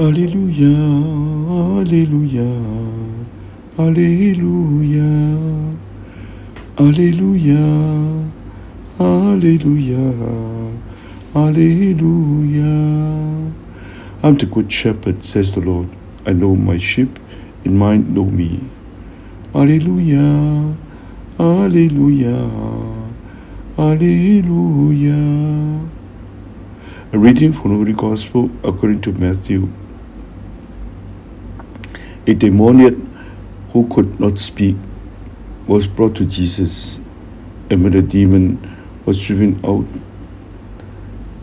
Alléluia, Alléluia, Alléluia, Alléluia, Alléluia, Alléluia. I'm the good shepherd, says the Lord. I know my sheep, and mine know me. Alléluia, Alléluia, Alléluia. A reading from the Holy Gospel according to Matthew. A demoniac who could not speak was brought to Jesus, and when the demon was driven out,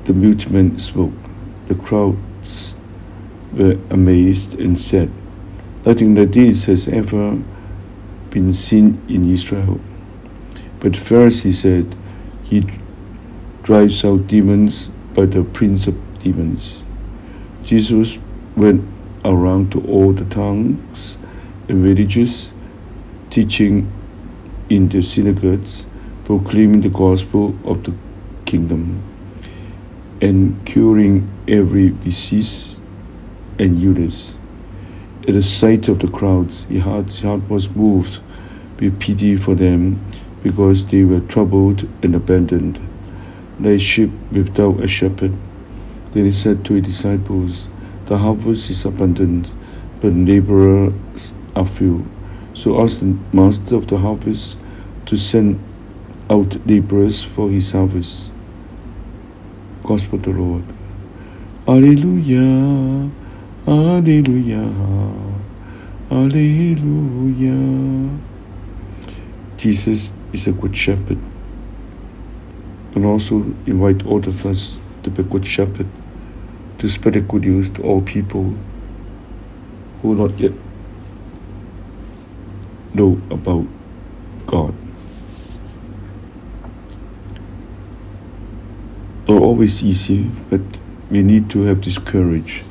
the mute man spoke. The crowds were amazed and said, Nothing like this has ever been seen in Israel. But Pharisees said, He drives out demons by the prince of demons. Jesus went around to all the towns and villages, teaching in the synagogues, proclaiming the gospel of the kingdom, and curing every disease and illness. At the sight of the crowds, his heart, his heart was moved with pity for them because they were troubled and abandoned, like sheep without a shepherd. Then he said to his disciples, The harvest is abundant, but laborers are few. So ask the master of the harvest to send out laborers for his harvest. Gospel of the Lord. Alleluia, Alleluia, Alleluia. Jesus is a good shepherd. And also invite all of us to be good shepherd, to spread the good news to all people who not yet know about God. Not always easy, but we need to have this courage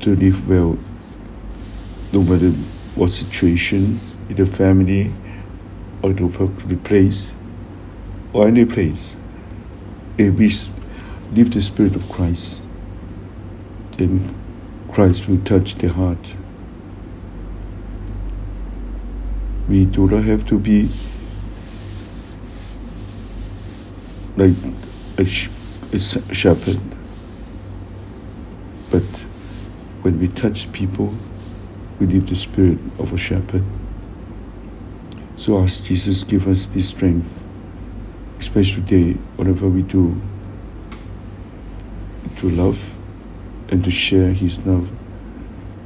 to live well, no matter what situation in the family or in the place or any place. If we live the Spirit of Christ, then Christ will touch the heart. We do not have to be like a, sh- a shepherd, but when we touch people, we live the spirit of a shepherd. So ask Jesus give us this strength, especially today, whatever we do, to love and to share his love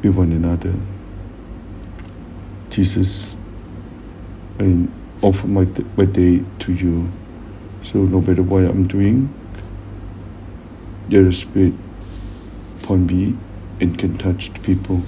with one another. Jesus, I offer my, my day to you. So no matter what I'm doing, there is spirit upon me and can touch people.